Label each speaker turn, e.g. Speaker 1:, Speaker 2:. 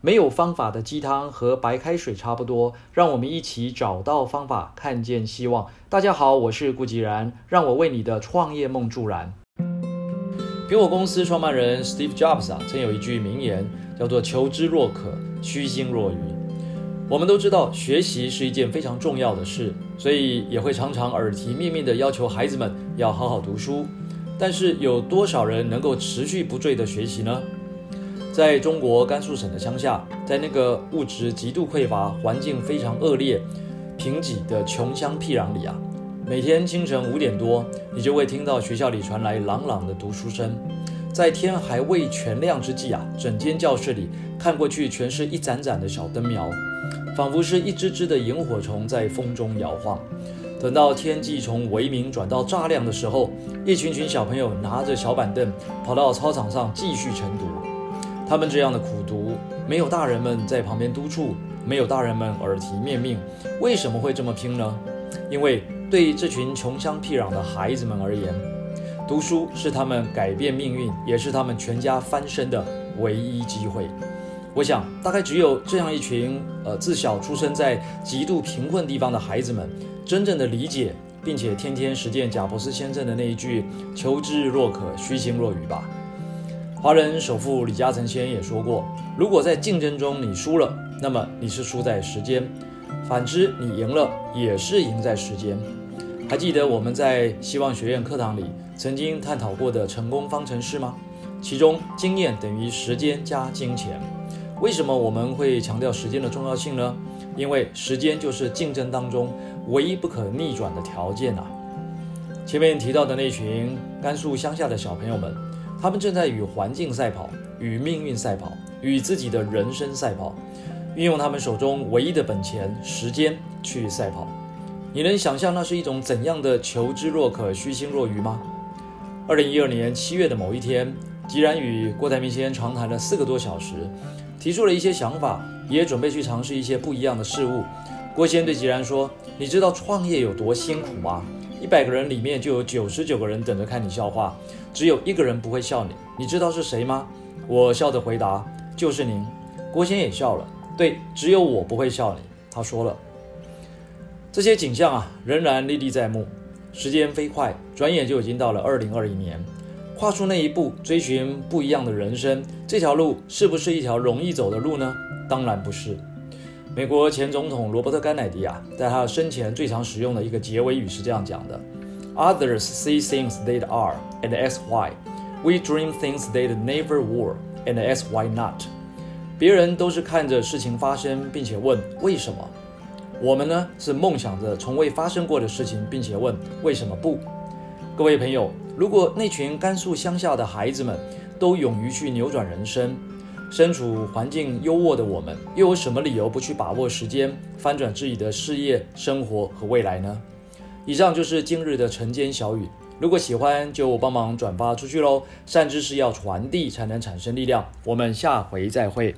Speaker 1: 没有方法的鸡汤和白开水差不多，让我们一起找到方法，看见希望。大家好，我是顾吉然，让我为你的创业梦助燃。苹果公司创办人 Steve Jobs 啊，曾有一句名言，叫做“求知若渴，虚心若愚”。我们都知道，学习是一件非常重要的事，所以也会常常耳提面命地要求孩子们要好好读书。但是，有多少人能够持续不坠地学习呢？在中国甘肃省的乡下，在那个物质极度匮乏、环境非常恶劣、贫瘠的穷乡僻壤里啊，每天清晨五点多，你就会听到学校里传来朗朗的读书声。在天还未全亮之际啊，整间教室里看过去全是一盏盏的小灯苗，仿佛是一只只的萤火虫在风中摇晃。等到天际从微明转到乍亮的时候，一群群小朋友拿着小板凳跑到操场上继续晨读。他们这样的苦读，没有大人们在旁边督促，没有大人们耳提面命，为什么会这么拼呢？因为对这群穷乡僻壤的孩子们而言，读书是他们改变命运，也是他们全家翻身的唯一机会。我想，大概只有这样一群呃自小出生在极度贫困地方的孩子们，真正的理解，并且天天实践贾伯斯先生的那一句“求知若渴，虚心若愚”吧。华人首富李嘉诚先生也说过：“如果在竞争中你输了，那么你是输在时间；反之，你赢了也是赢在时间。”还记得我们在希望学院课堂里曾经探讨过的成功方程式吗？其中，经验等于时间加金钱。为什么我们会强调时间的重要性呢？因为时间就是竞争当中唯一不可逆转的条件啊！前面提到的那群甘肃乡下的小朋友们。他们正在与环境赛跑，与命运赛跑，与自己的人生赛跑，运用他们手中唯一的本钱——时间去赛跑。你能想象那是一种怎样的求知若渴、虚心若愚吗？二零一二年七月的某一天，吉然与郭台铭先生长谈了四个多小时，提出了一些想法，也准备去尝试一些不一样的事物。郭先生对吉然说：“你知道创业有多辛苦吗？”一百个人里面就有九十九个人等着看你笑话，只有一个人不会笑你。你知道是谁吗？我笑着回答：“就是您。”郭先也笑了。对，只有我不会笑你。他说了。这些景象啊，仍然历历在目。时间飞快，转眼就已经到了二零二一年。跨出那一步，追寻不一样的人生，这条路是不是一条容易走的路呢？当然不是。美国前总统罗伯特·甘乃迪啊，在他生前最常使用的一个结尾语是这样讲的：“Others see things they are and ask why. We dream things they never were and ask why not.” 别人都是看着事情发生，并且问为什么；我们呢，是梦想着从未发生过的事情，并且问为什么不。各位朋友，如果那群甘肃乡下的孩子们都勇于去扭转人生，身处环境优渥的我们，又有什么理由不去把握时间，翻转自己的事业、生活和未来呢？以上就是今日的晨间小语。如果喜欢，就帮忙转发出去喽。善知识要传递，才能产生力量。我们下回再会。